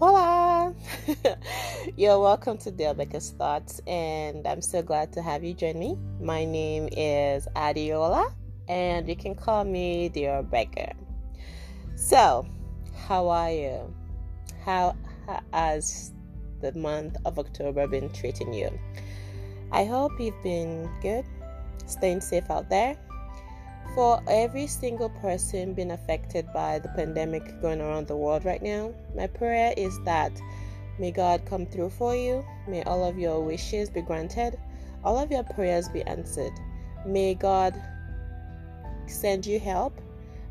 Hola! You're welcome to Dior Becca's Thoughts, and I'm so glad to have you join me. My name is Adiola, and you can call me Dior Becca. So, how are you? How has the month of October been treating you? I hope you've been good, staying safe out there. For every single person being affected by the pandemic going around the world right now, my prayer is that may God come through for you. May all of your wishes be granted, all of your prayers be answered. May God send you help.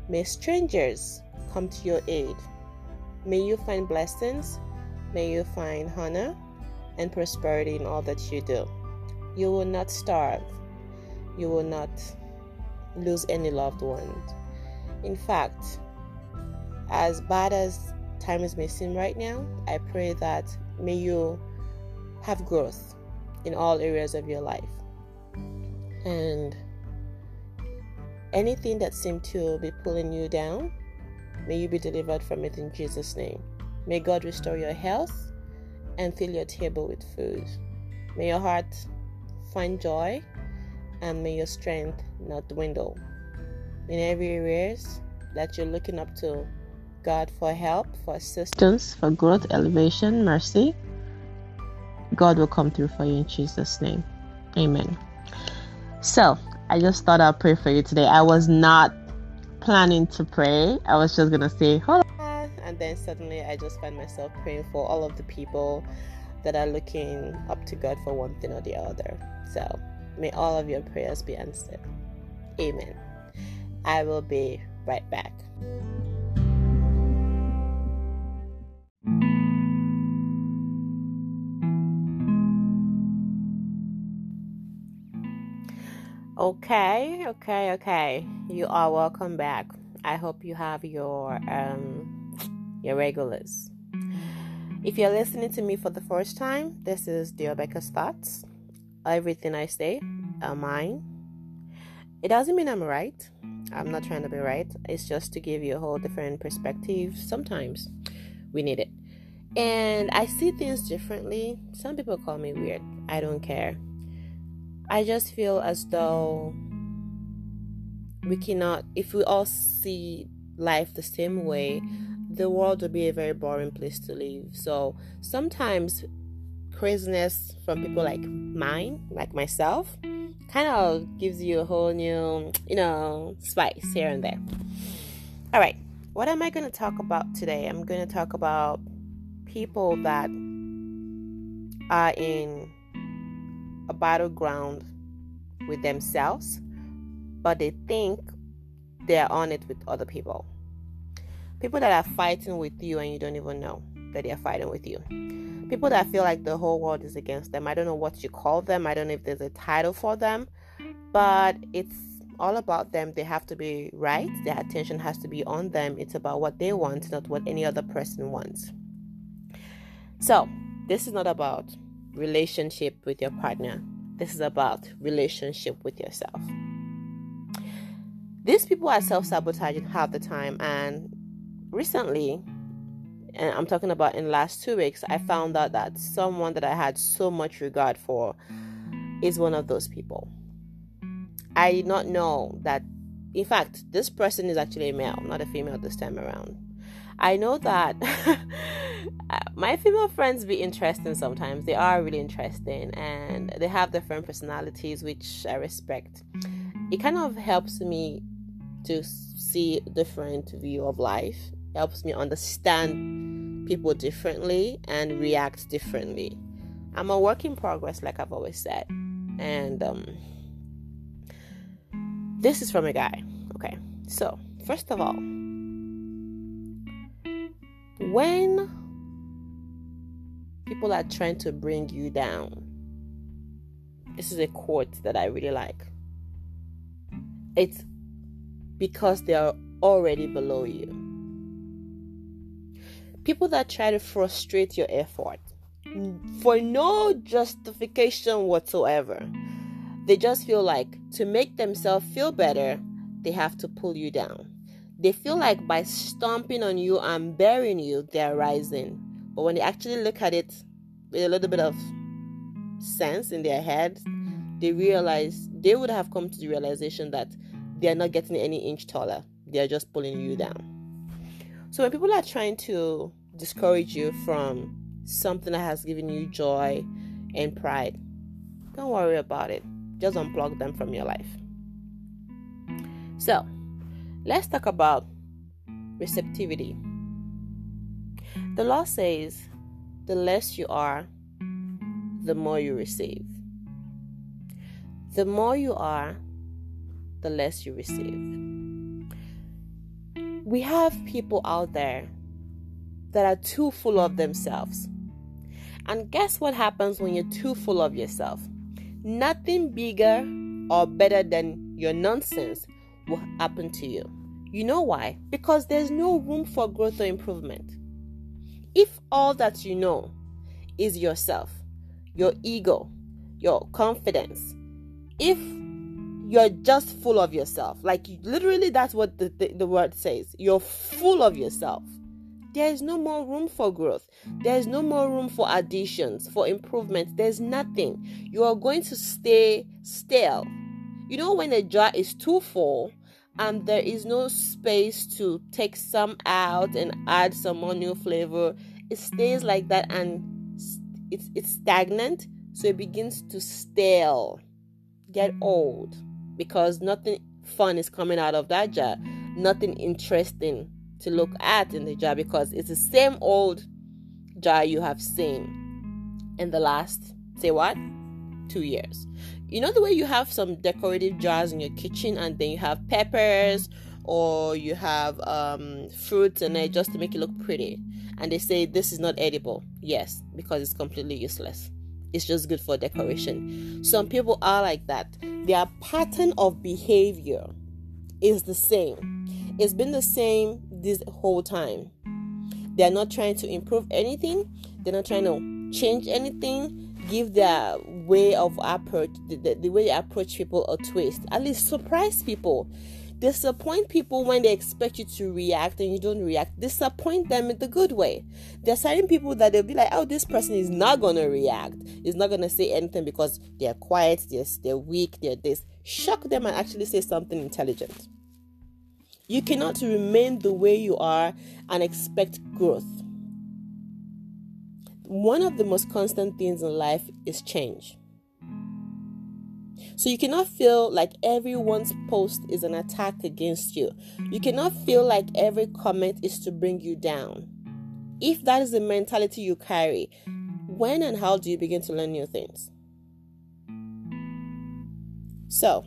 May strangers come to your aid. May you find blessings. May you find honor and prosperity in all that you do. You will not starve. You will not lose any loved ones. In fact, as bad as times may seem right now, I pray that may you have growth in all areas of your life. And anything that seemed to be pulling you down, may you be delivered from it in Jesus' name. May God restore your health and fill your table with food. May your heart find joy and may your strength not dwindle. In every areas that you're looking up to God for help, for assistance, for growth, elevation, mercy, God will come through for you in Jesus' name. Amen. So, I just thought I'd pray for you today. I was not planning to pray. I was just going to say, hold on. Ah, and then suddenly I just find myself praying for all of the people that are looking up to God for one thing or the other. So, May all of your prayers be answered. Amen. I will be right back. Okay, okay, okay. You are welcome back. I hope you have your um your regulars. If you're listening to me for the first time, this is Dior Becca's Thoughts everything I say are mine. It doesn't mean I'm right. I'm not trying to be right. It's just to give you a whole different perspective. Sometimes we need it. And I see things differently. Some people call me weird. I don't care. I just feel as though we cannot, if we all see life the same way, the world would be a very boring place to live. So sometimes craziness from people like mine, like myself, kind of gives you a whole new, you know, spice here and there. All right, what am I going to talk about today? I'm going to talk about people that are in a battleground with themselves, but they think they're on it with other people. People that are fighting with you and you don't even know that they're fighting with you people that feel like the whole world is against them. I don't know what you call them. I don't know if there's a title for them, but it's all about them. They have to be right. Their attention has to be on them. It's about what they want, not what any other person wants. So, this is not about relationship with your partner. This is about relationship with yourself. These people are self-sabotaging half the time and recently and I'm talking about in the last two weeks, I found out that someone that I had so much regard for is one of those people. I did not know that, in fact, this person is actually a male, not a female this time around. I know that my female friends be interesting sometimes. They are really interesting and they have different personalities, which I respect. It kind of helps me to see different view of life helps me understand people differently and react differently. I'm a work in progress, like I've always said. And um, this is from a guy. Okay, so first of all, when people are trying to bring you down, this is a quote that I really like. It's because they are already below you people that try to frustrate your effort for no justification whatsoever. They just feel like to make themselves feel better, they have to pull you down. They feel like by stomping on you and burying you, they're rising. But when they actually look at it with a little bit of sense in their head, they realize they would have come to the realization that they are not getting any inch taller. They are just pulling you down. So when people are trying to discourage you from something that has given you joy and pride, don't worry about it. Just unplug them from your life. So, let's talk about receptivity. The law says the less you are, the more you receive. The more you are, the less you receive. We have people out there that are too full of themselves. And guess what happens when you're too full of yourself? Nothing bigger or better than your nonsense will happen to you. You know why? Because there's no room for growth or improvement. If all that you know is yourself, your ego, your confidence, if you're just full of yourself. Like literally, that's what the, the, the, word says. You're full of yourself. There is no more room for growth. There is no more room for additions, for improvement. There's nothing. You are going to stay stale. You know, when a jar is too full and there is no space to take some out and add some more new flavor, it stays like that and it's, it's stagnant. So it begins to stale, get old because nothing fun is coming out of that jar, nothing interesting to look at in the jar because it's the same old jar you have seen in the last, say what, two years. You know the way you have some decorative jars in your kitchen and then you have peppers or you have um, fruits in it just to make it look pretty. And they say this is not edible. Yes, because it's completely useless. It's just good for decoration. Some people are like that. Their pattern of behavior is the same. It's been the same this whole time. They're not trying to improve anything. They're not trying to change anything. Give their way of approach, the, the, the way they approach people, a twist. At least surprise people disappoint people when they expect you to react and you don't react. Disappoint them in the good way. There are certain people that they'll be like, oh, this person is not gonna react, is not gonna say anything because they're quiet, they're, they're weak, they're this. Shock them and actually say something intelligent. You cannot remain the way you are and expect growth. One of the most constant things in life is change. So you cannot feel like everyone's post is an attack against you. You cannot feel like every comment is to bring you down. If that is the mentality you carry, when and how do you begin to learn new things? So,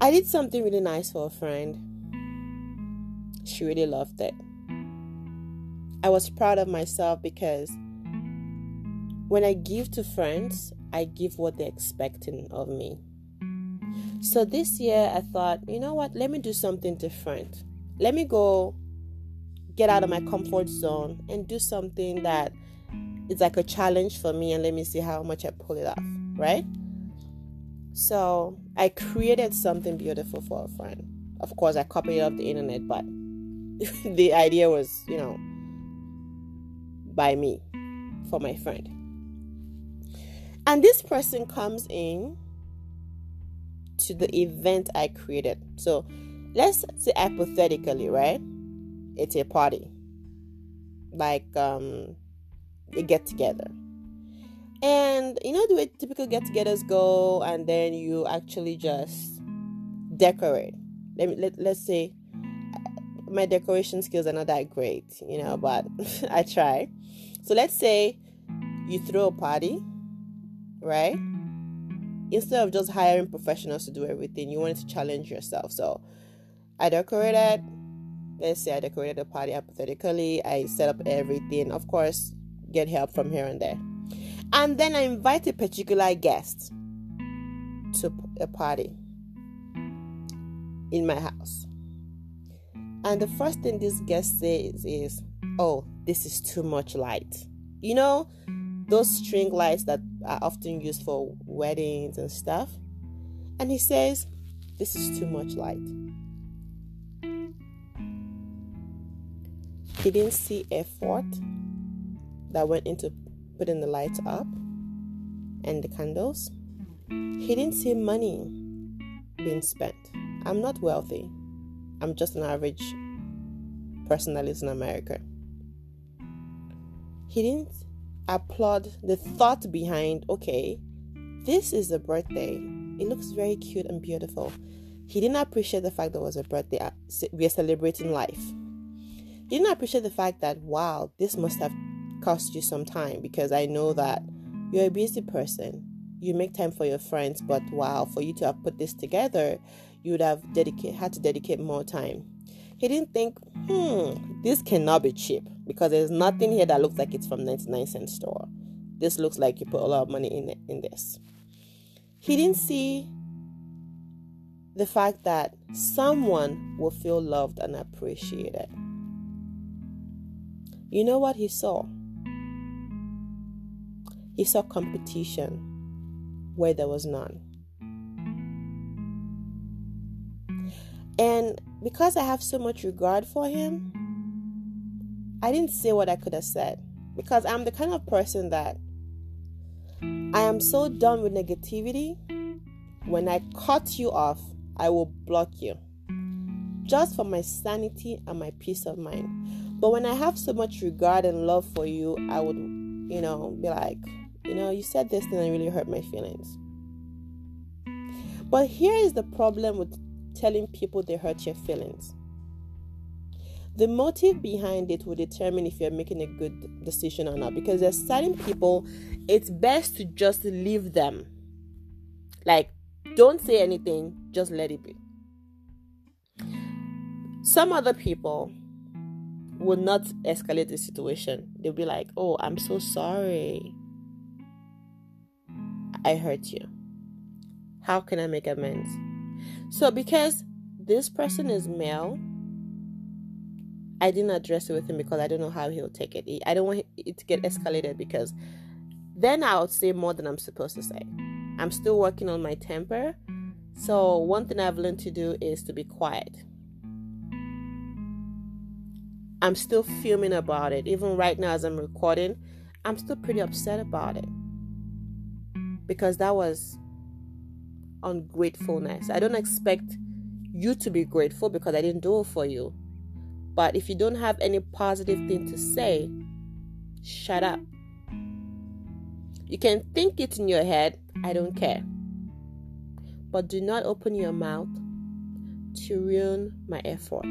I did something really nice for a friend. She really loved it. I was proud of myself because when I give to friends, I give what they're expecting of me. So this year I thought, you know what, let me do something different. Let me go get out of my comfort zone and do something that is like a challenge for me and let me see how much I pull it off, right? So I created something beautiful for a friend. Of course, I copied it off the internet, but the idea was, you know, by me for my friend. And this person comes in to the event I created. So let's say hypothetically, right? It's a party. Like um a get together. And you know the way typical get togethers go and then you actually just decorate. Let me let, let's say uh, my decoration skills are not that great, you know, but I try. So let's say you throw a party right? Instead of just hiring professionals to do everything, you wanted to challenge yourself. So I decorated, let's say I decorated a party hypothetically, I set up everything, of course, get help from here and there. And then I invite a particular guest to a party in my house. And the first thing this guest says is, Oh, this is too much light. You know, those string lights that are often used for weddings and stuff. And he says, This is too much light. He didn't see effort that went into putting the lights up and the candles. He didn't see money being spent. I'm not wealthy. I'm just an average person that lives in America. He didn't applaud the thought behind, okay, this is a birthday. It looks very cute and beautiful. He didn't appreciate the fact that it was a birthday. Uh, we are celebrating life. He didn't appreciate the fact that, wow, this must have cost you some time because I know that you're a busy person. You make time for your friends, but wow, for you to have put this together, you would have dedicate had to dedicate more time. He didn't think, hmm, this cannot be cheap because there's nothing here that looks like it's from 99 cent store. This looks like you put a lot of money in it, in this. He didn't see the fact that someone will feel loved and appreciated. You know what he saw? He saw competition where there was none. And because I have so much regard for him, I didn't say what I could have said. Because I'm the kind of person that I am so done with negativity. When I cut you off, I will block you. Just for my sanity and my peace of mind. But when I have so much regard and love for you, I would, you know, be like, you know, you said this thing and really hurt my feelings. But here is the problem with telling people they hurt your feelings. The motive behind it will determine if you're making a good decision or not. Because there's certain people, it's best to just leave them. Like, don't say anything, just let it be. Some other people will not escalate the situation. They'll be like, oh, I'm so sorry. I hurt you. How can I make amends? So, because this person is male, I didn't address it with him because I don't know how he'll take it. I don't want it to get escalated because then I would say more than I'm supposed to say. I'm still working on my temper. So, one thing I've learned to do is to be quiet. I'm still fuming about it. Even right now, as I'm recording, I'm still pretty upset about it because that was ungratefulness. I don't expect you to be grateful because I didn't do it for you. But if you don't have any positive thing to say, shut up. You can think it in your head, I don't care. But do not open your mouth to ruin my effort.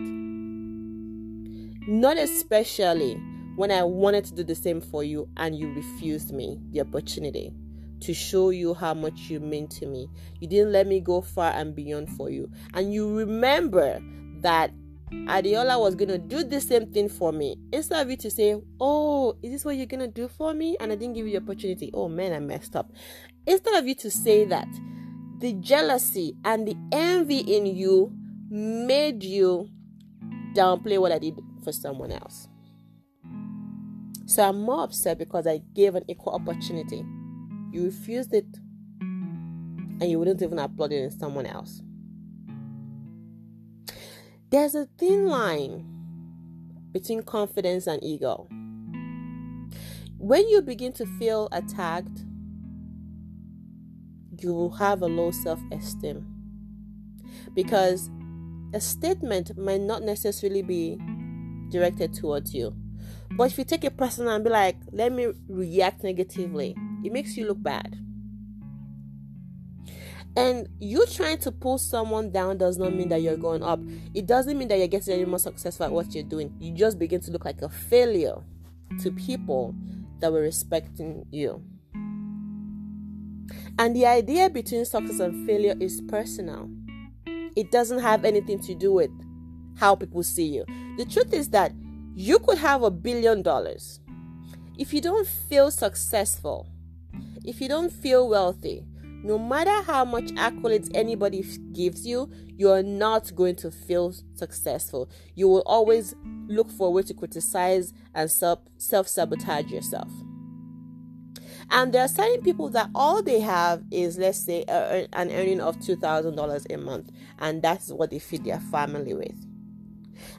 Not especially when I wanted to do the same for you and you refused me the opportunity to show you how much you mean to me. You didn't let me go far and beyond for you. And you remember that Adiola was going to do the same thing for me. Instead of you to say, Oh, is this what you're going to do for me? And I didn't give you the opportunity. Oh man, I messed up. Instead of you to say that, the jealousy and the envy in you made you downplay what I did for someone else. So I'm more upset because I gave an equal opportunity. You refused it, and you wouldn't even applaud it in someone else. There's a thin line between confidence and ego. When you begin to feel attacked, you will have a low self esteem because a statement might not necessarily be directed towards you. But if you take it personal and be like, let me react negatively, it makes you look bad. And you trying to pull someone down does not mean that you're going up. It doesn't mean that you're getting any more successful at what you're doing. You just begin to look like a failure to people that were respecting you. And the idea between success and failure is personal. It doesn't have anything to do with how people see you. The truth is that you could have a billion dollars. If you don't feel successful, if you don't feel wealthy, no matter how much accolades anybody gives you, you are not going to feel successful. You will always look for a way to criticize and self sabotage yourself. And there are certain people that all they have is, let's say, an earning of $2,000 a month, and that's what they feed their family with.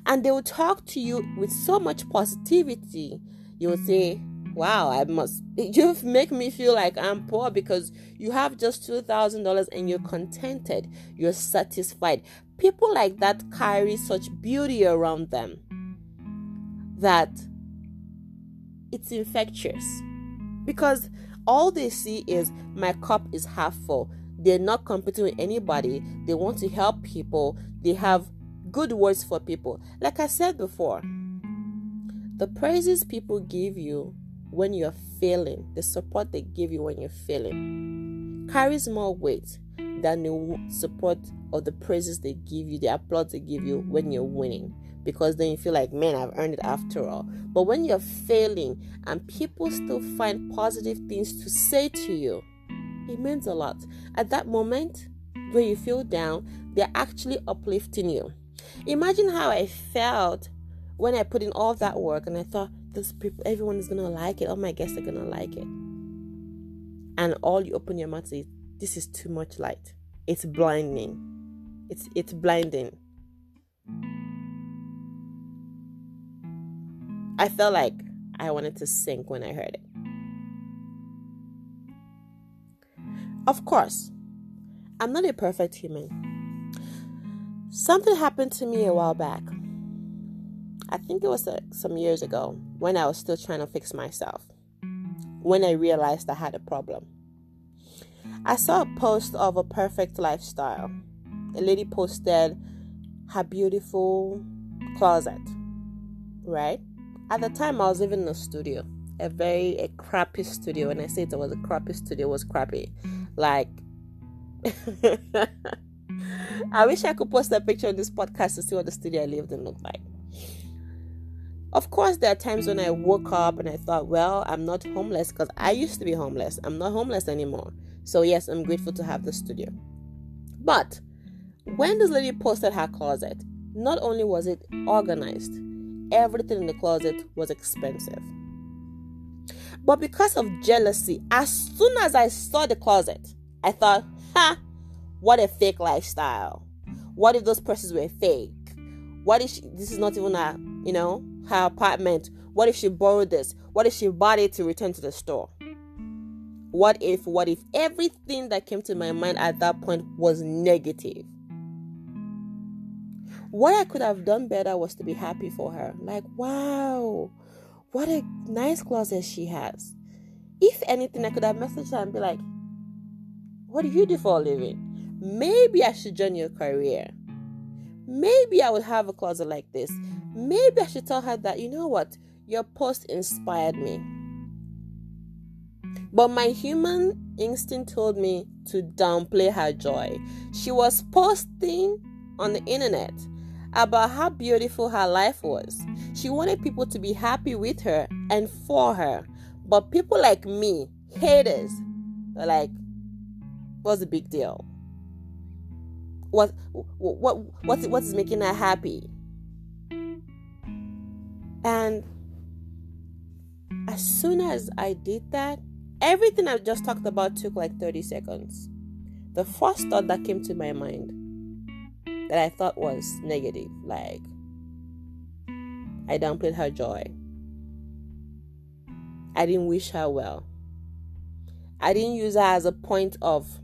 And they will talk to you with so much positivity. You will say, Wow, I must you make me feel like I'm poor because you have just two thousand dollars and you're contented, you're satisfied. People like that carry such beauty around them that it's infectious because all they see is my cup is half full. They're not competing with anybody. They want to help people. They have good words for people. Like I said before, the praises people give you when you're failing, the support they give you when you're failing, carries more weight than the support or the praises they give you, the applause they give you when you're winning. Because then you feel like, man, I've earned it after all. But when you're failing and people still find positive things to say to you, it means a lot. At that moment where you feel down, they're actually uplifting you. Imagine how I felt when I put in all that work and I thought, this people, everyone is gonna like it. All my guests are gonna like it. And all you open your mouth is, this is too much light. It's blinding. It's it's blinding. I felt like I wanted to sink when I heard it. Of course, I'm not a perfect human. Something happened to me a while back. I think it was uh, some years ago when I was still trying to fix myself. When I realized I had a problem. I saw a post of a perfect lifestyle. A lady posted her beautiful closet, right? At the time, I was living in a studio, a very a crappy studio. When I say it was a crappy studio, it was crappy. Like, I wish I could post a picture on this podcast to see what the studio I lived in looked like. Of course, there are times when I woke up and I thought, well, I'm not homeless because I used to be homeless. I'm not homeless anymore. So, yes, I'm grateful to have the studio. But when this lady posted her closet, not only was it organized, everything in the closet was expensive. But because of jealousy, as soon as I saw the closet, I thought, ha, what a fake lifestyle. What if those purses were fake? What if she, this is not even a, you know, her apartment? What if she borrowed this? What if she bought it to return to the store? What if, what if everything that came to my mind at that point was negative? What I could have done better was to be happy for her. Like, wow, what a nice closet she has. If anything, I could have messaged her and be like, What do you do for a living? Maybe I should join your career. Maybe I would have a closet like this. Maybe I should tell her that, you know what, your post inspired me. But my human instinct told me to downplay her joy. She was posting on the internet about how beautiful her life was. She wanted people to be happy with her and for her. But people like me, haters, like, what's the big deal? What what what what is making her happy? And as soon as I did that, everything I just talked about took like 30 seconds. The first thought that came to my mind that I thought was negative. Like, I downplayed her joy. I didn't wish her well. I didn't use her as a point of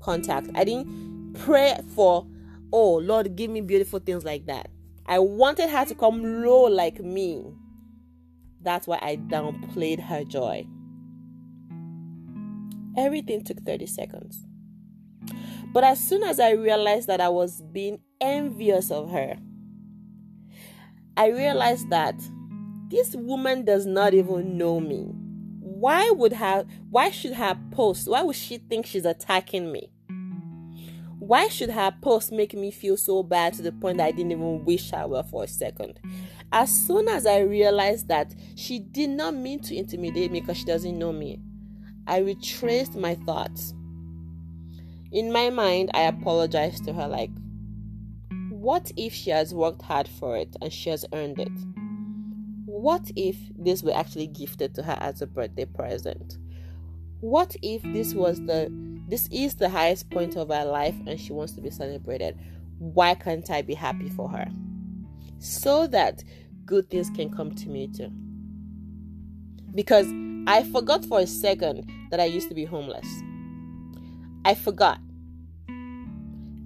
contact. I didn't pray for, oh, Lord, give me beautiful things like that. I wanted her to come low like me. That's why I downplayed her joy. Everything took 30 seconds. But as soon as I realized that I was being envious of her, I realized that this woman does not even know me. Why would her why should her post why would she think she's attacking me? Why should her post make me feel so bad to the point that I didn't even wish her well for a second? As soon as I realized that she did not mean to intimidate me because she doesn't know me, I retraced my thoughts in my mind, I apologized to her, like, what if she has worked hard for it and she has earned it? What if this were actually gifted to her as a birthday present? What if this was the this is the highest point of her life and she wants to be celebrated? Why can't I be happy for her? so that good things can come to me too. Because I forgot for a second that I used to be homeless. I forgot.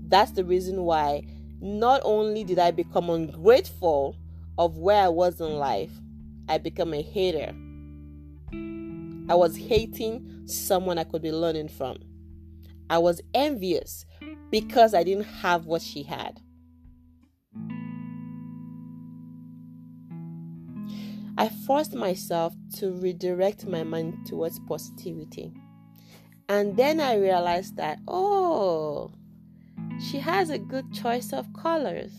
That's the reason why not only did I become ungrateful of where I was in life, I became a hater. I was hating someone I could be learning from. I was envious because I didn't have what she had. I forced myself to redirect my mind towards positivity. And then I realized that, oh, she has a good choice of colors.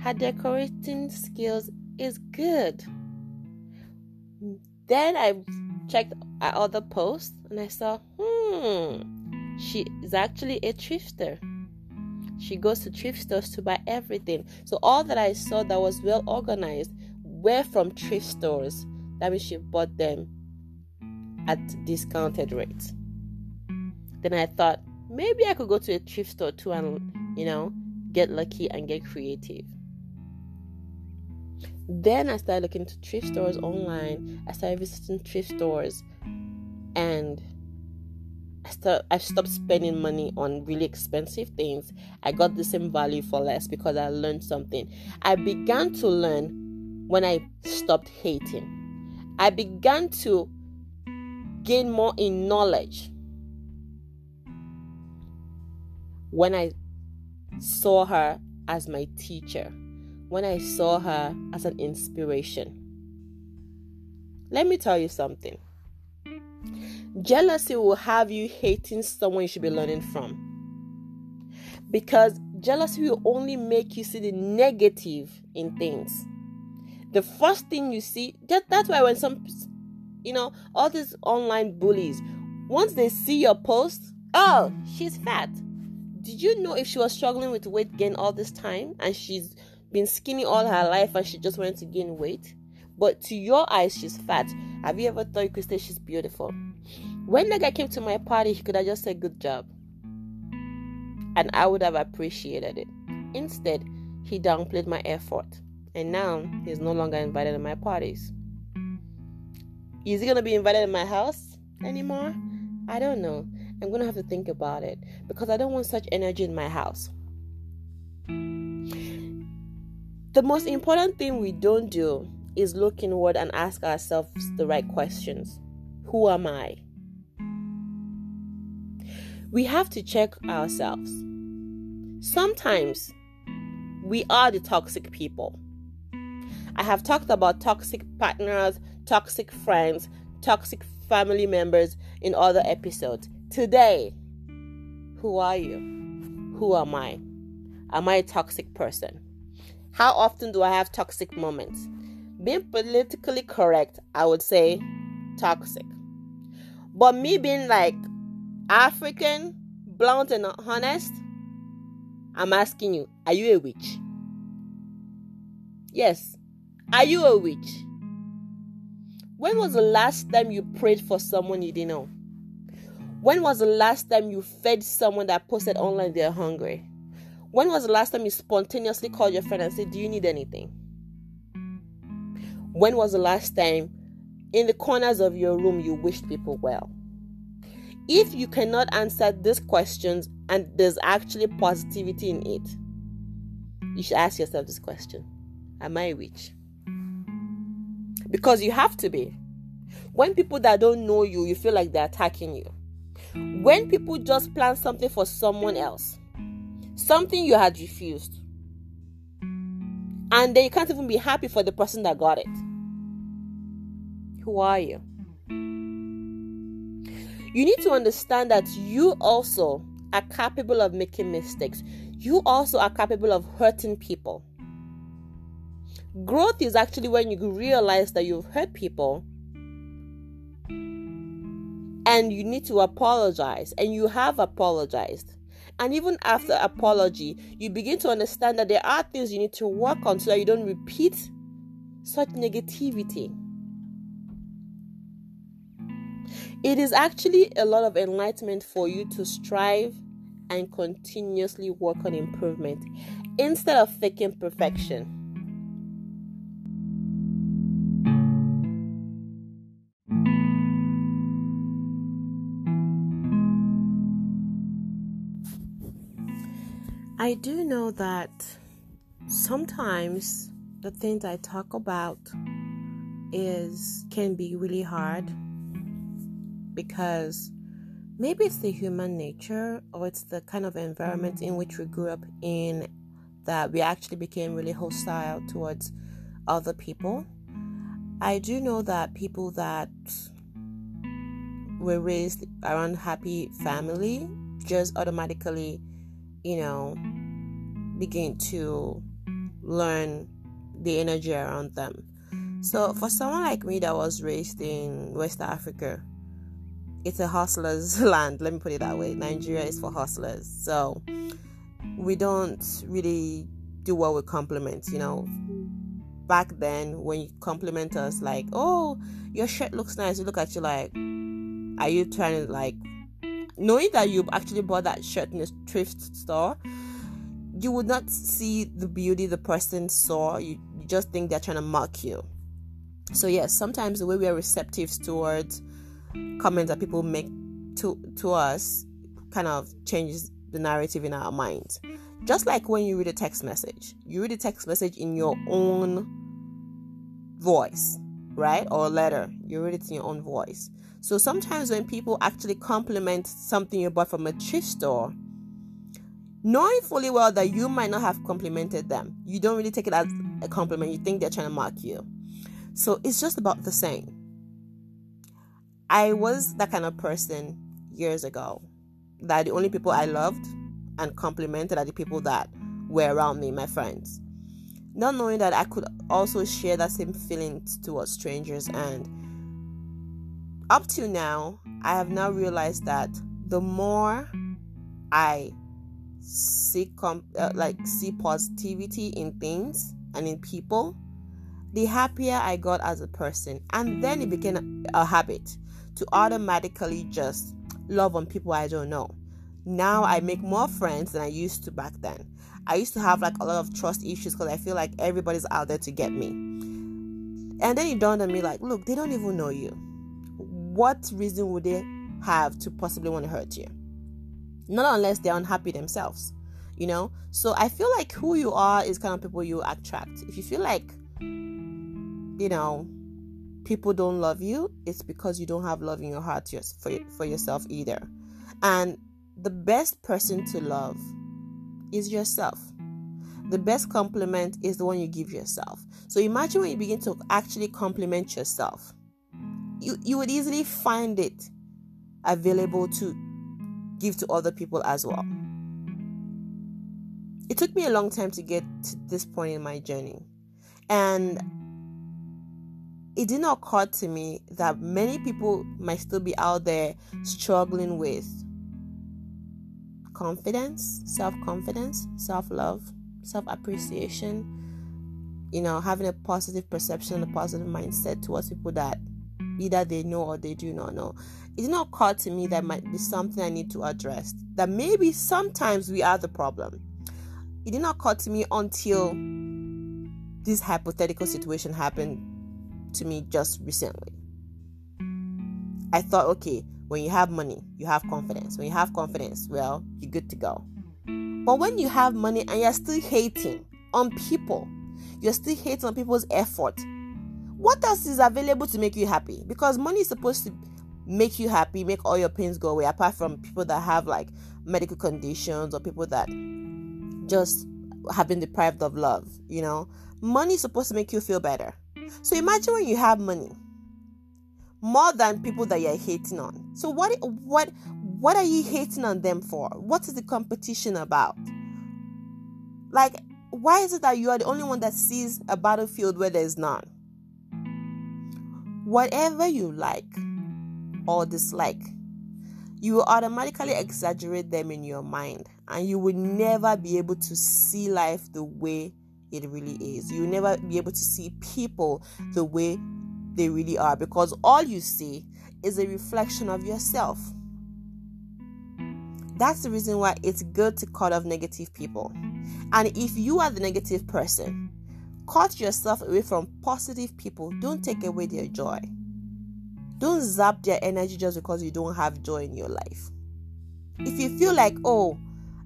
Her decorating skills is good. Then I checked at other posts and I saw, hmm, she is actually a thrifter. She goes to thrift stores to buy everything. So all that I saw that was well organized were from thrift stores. That means she bought them at discounted rates. Then I thought maybe I could go to a thrift store too and, you know, get lucky and get creative. Then I started looking to thrift stores online. I started visiting thrift stores and I, start, I stopped spending money on really expensive things. I got the same value for less because I learned something. I began to learn when I stopped hating. I began to gain more in knowledge when I saw her as my teacher, when I saw her as an inspiration. Let me tell you something. Jealousy will have you hating someone you should be learning from. Because jealousy will only make you see the negative in things the first thing you see that, that's why when some you know all these online bullies once they see your post oh she's fat did you know if she was struggling with weight gain all this time and she's been skinny all her life and she just wanted to gain weight but to your eyes she's fat have you ever thought you could say she's beautiful when the guy came to my party he could have just said good job and i would have appreciated it instead he downplayed my effort and now he's no longer invited to my parties. Is he gonna be invited to my house anymore? I don't know. I'm gonna have to think about it because I don't want such energy in my house. The most mm. important thing we don't do is look inward and ask ourselves the right questions. Who am I? We have to check ourselves. Sometimes we are the toxic people. I have talked about toxic partners, toxic friends, toxic family members in other episodes. Today, who are you? Who am I? Am I a toxic person? How often do I have toxic moments? Being politically correct, I would say toxic. But me being like African, blunt, and honest, I'm asking you, are you a witch? Yes, are you a witch? When was the last time you prayed for someone you didn't know? When was the last time you fed someone that posted online they're hungry? When was the last time you spontaneously called your friend and said, Do you need anything? When was the last time in the corners of your room you wished people well? If you cannot answer these questions and there's actually positivity in it, you should ask yourself this question Am I a witch? because you have to be. When people that don't know you, you feel like they're attacking you. When people just plan something for someone else, something you had refused, and then you can't even be happy for the person that got it. Who are you? You need to understand that you also are capable of making mistakes. You also are capable of hurting people. Growth is actually when you realize that you've hurt people and you need to apologize, and you have apologized. And even after apology, you begin to understand that there are things you need to work on so that you don't repeat such negativity. It is actually a lot of enlightenment for you to strive and continuously work on improvement instead of faking perfection. I do know that sometimes the things I talk about is can be really hard because maybe it's the human nature or it's the kind of environment in which we grew up in that we actually became really hostile towards other people. I do know that people that were raised around happy family just automatically, you know, begin to learn the energy around them. So for someone like me that was raised in West Africa, it's a hustler's land. Let me put it that way. Nigeria is for hustlers. So we don't really do well with compliments, you know. Back then, when you compliment us, like, oh, your shirt looks nice, we look at you like, are you trying to, like, knowing that you actually bought that shirt in a thrift store, you would not see the beauty the person saw. You, you just think they're trying to mock you. So, yes, sometimes the way we are receptive towards comments that people make to to us kind of changes the narrative in our minds. Just like when you read a text message, you read a text message in your own voice, right? Or a letter, you read it in your own voice. So sometimes when people actually compliment something you bought from a thrift store, knowing fully well that you might not have complimented them, you don't really take it as a compliment. You think they're trying to mock you. So it's just about the same. I was that kind of person years ago that the only people I loved and complimented are the people that were around me, my friends. Not knowing that I could also share that same feeling towards strangers. And up to now, I have now realized that the more I see com- uh, like see positivity in things and in people, the happier I got as a person. And then it became a habit to automatically just love on people I don't know. Now I make more friends than I used to back then. I used to have like a lot of trust issues because I feel like everybody's out there to get me. And then it dawned on me like, look, they don't even know you. What reason would they have to possibly want to hurt you? Not unless they're unhappy themselves, you know? So I feel like who you are is kind of people you attract. If you feel like, you know, people don't love you, it's because you don't have love in your heart for, for yourself either. And the best person to love is yourself. The best compliment is the one you give yourself. So imagine when you begin to actually compliment yourself. You, you would easily find it available to give to other people as well. It took me a long time to get to this point in my journey. And it did not occur to me that many people might still be out there struggling with confidence, self confidence, self love, self appreciation, you know, having a positive perception, a positive mindset towards people that Mm. either they know or they do not know. It did not occur to me that might be something I need to address. That maybe sometimes we are the problem. It did not occur to me until this hypothetical situation happened to me just recently. I thought, okay, when you have money, you have confidence. When you have confidence, well, you're good to go. But when you have money and you're still hating on people, you're still hating on people's effort, what else is available to make you happy? Because money is supposed to make you happy, make all your pains go away, apart from people that have like medical conditions or people that just have been deprived of love, you know. Money is supposed to make you feel better. So imagine when you have money more than people that you're hating on. So what what what are you hating on them for? What is the competition about? Like why is it that you are the only one that sees a battlefield where there's none? Whatever you like or dislike, you will automatically exaggerate them in your mind and you will never be able to see life the way it really is. You'll never be able to see people the way they really are because all you see is a reflection of yourself. That's the reason why it's good to cut off negative people. And if you are the negative person, cut yourself away from positive people. Don't take away their joy. Don't zap their energy just because you don't have joy in your life. If you feel like, oh,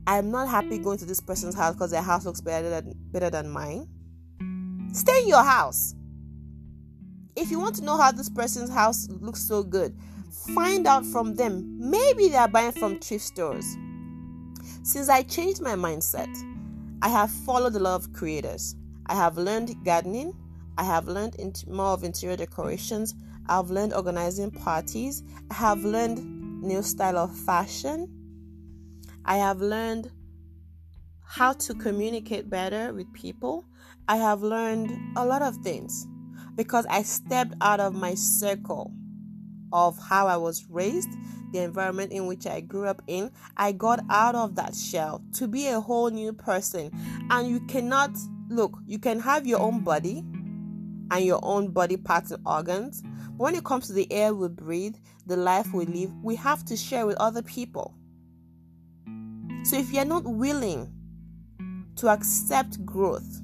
I'm not happy going to this person's house because their house looks better than better than mine. Stay in your house. If you want to know how this person's house looks so good, find out from them. Maybe they are buying from thrift stores. Since I changed my mindset, I have followed a lot of creators. I have learned gardening. I have learned more of interior decorations. I've learned organizing parties. I have learned new style of fashion. I have learned how to communicate better with people. I have learned a lot of things because I stepped out of my circle of how I was raised, the environment in which I grew up in. I got out of that shell to be a whole new person. And you cannot look, you can have your own body and your own body parts and organs. But when it comes to the air we breathe, the life we live, we have to share with other people. So if you're not willing to accept growth,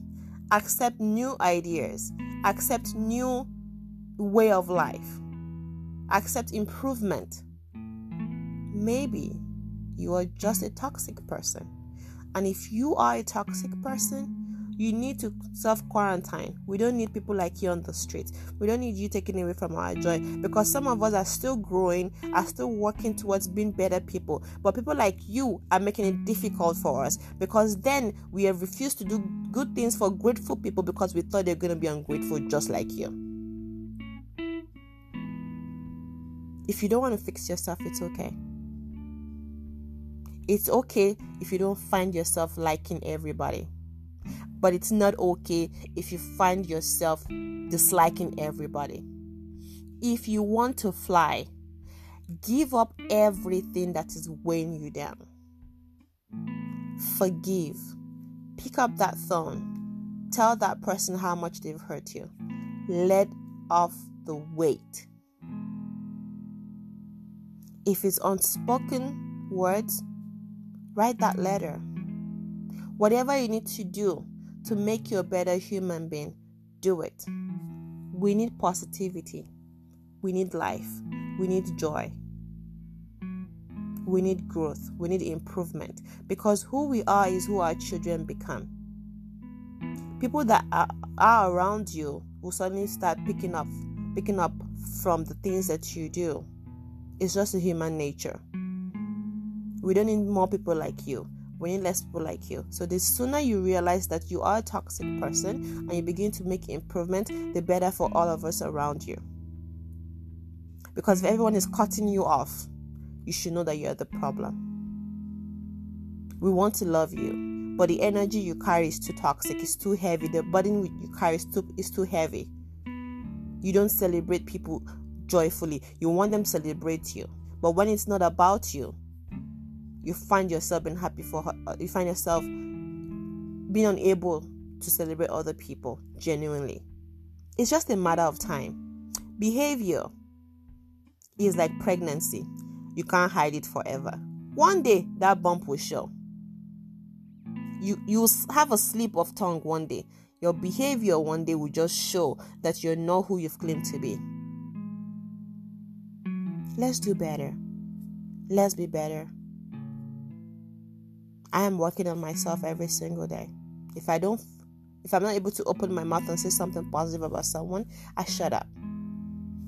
accept new ideas, accept new way of life, accept improvement, maybe you are just a toxic person. And if you are a toxic person, you need to self quarantine. We don't need people like you on the street. We don't need you taking away from our joy because some of us are still growing, are still working towards being better people. But people like you are making it difficult for us because then we have refused to do good things for grateful people because we thought they're going to be ungrateful just like you. If you don't want to fix yourself, it's okay. It's okay if you don't find yourself liking everybody but it's not okay if you find yourself disliking everybody. If you want to fly, give up everything that is weighing you down. Forgive. Pick up that phone. Tell that person how much they've hurt you. Let off the weight. If it's unspoken words, write that letter. Whatever you need to do to make you a better human being, do it. We need positivity. We need life. We need joy. We need growth. We need improvement because who we are is who our children become. People that are, are around you will suddenly start picking up picking up from the things that you do. It's just a human nature. We don't need more people like you we need less people like you. So the sooner you realize that you are a toxic person and you begin to make improvement, the better for all of us around you. Because if everyone is cutting you off, you should know that you're the problem. We want to love you, but the energy you carry is too toxic, it's too heavy. The burden you carry is too, is too heavy. You don't celebrate people joyfully, you want them to celebrate you. But when it's not about you, you find yourself being happy for her, uh, you find yourself being unable to celebrate other people genuinely. It's just a matter of time. Behavior is like pregnancy, you can't hide it forever. One day that bump will show. You you'll have a slip of tongue one day. Your behavior one day will just show that you're not who you've claimed to be. Let's do better. Let's be better. I am working on myself every single day. If I don't, if I'm not able to open my mouth and say something positive about someone, I shut up.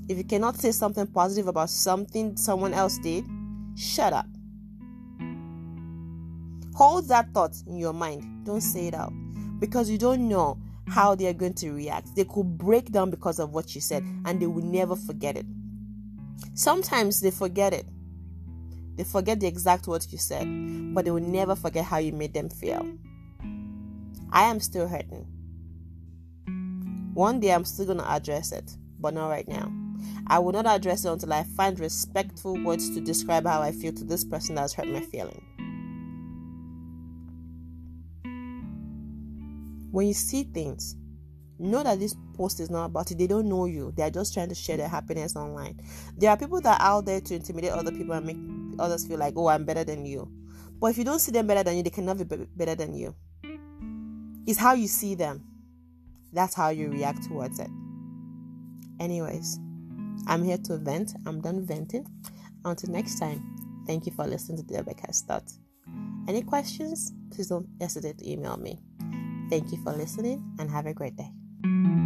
If you cannot say something positive about something someone else did, shut up. Hold that thought in your mind. Don't say it out because you don't know how they are going to react. They could break down because of what you said and they will never forget it. Sometimes they forget it they forget the exact words you said, but they will never forget how you made them feel. I am still hurting. One day I'm still going to address it, but not right now. I will not address it until I find respectful words to describe how I feel to this person that has hurt my feeling. When you see things, know that this post is not about you. They don't know you. They are just trying to share their happiness online. There are people that are out there to intimidate other people and make others feel like, oh, I'm better than you. But if you don't see them better than you, they cannot be better than you. It's how you see them. That's how you react towards it. Anyways, I'm here to vent. I'm done venting. Until next time, thank you for listening to the Rebecca Start. Any questions? Please don't hesitate to email me. Thank you for listening and have a great day.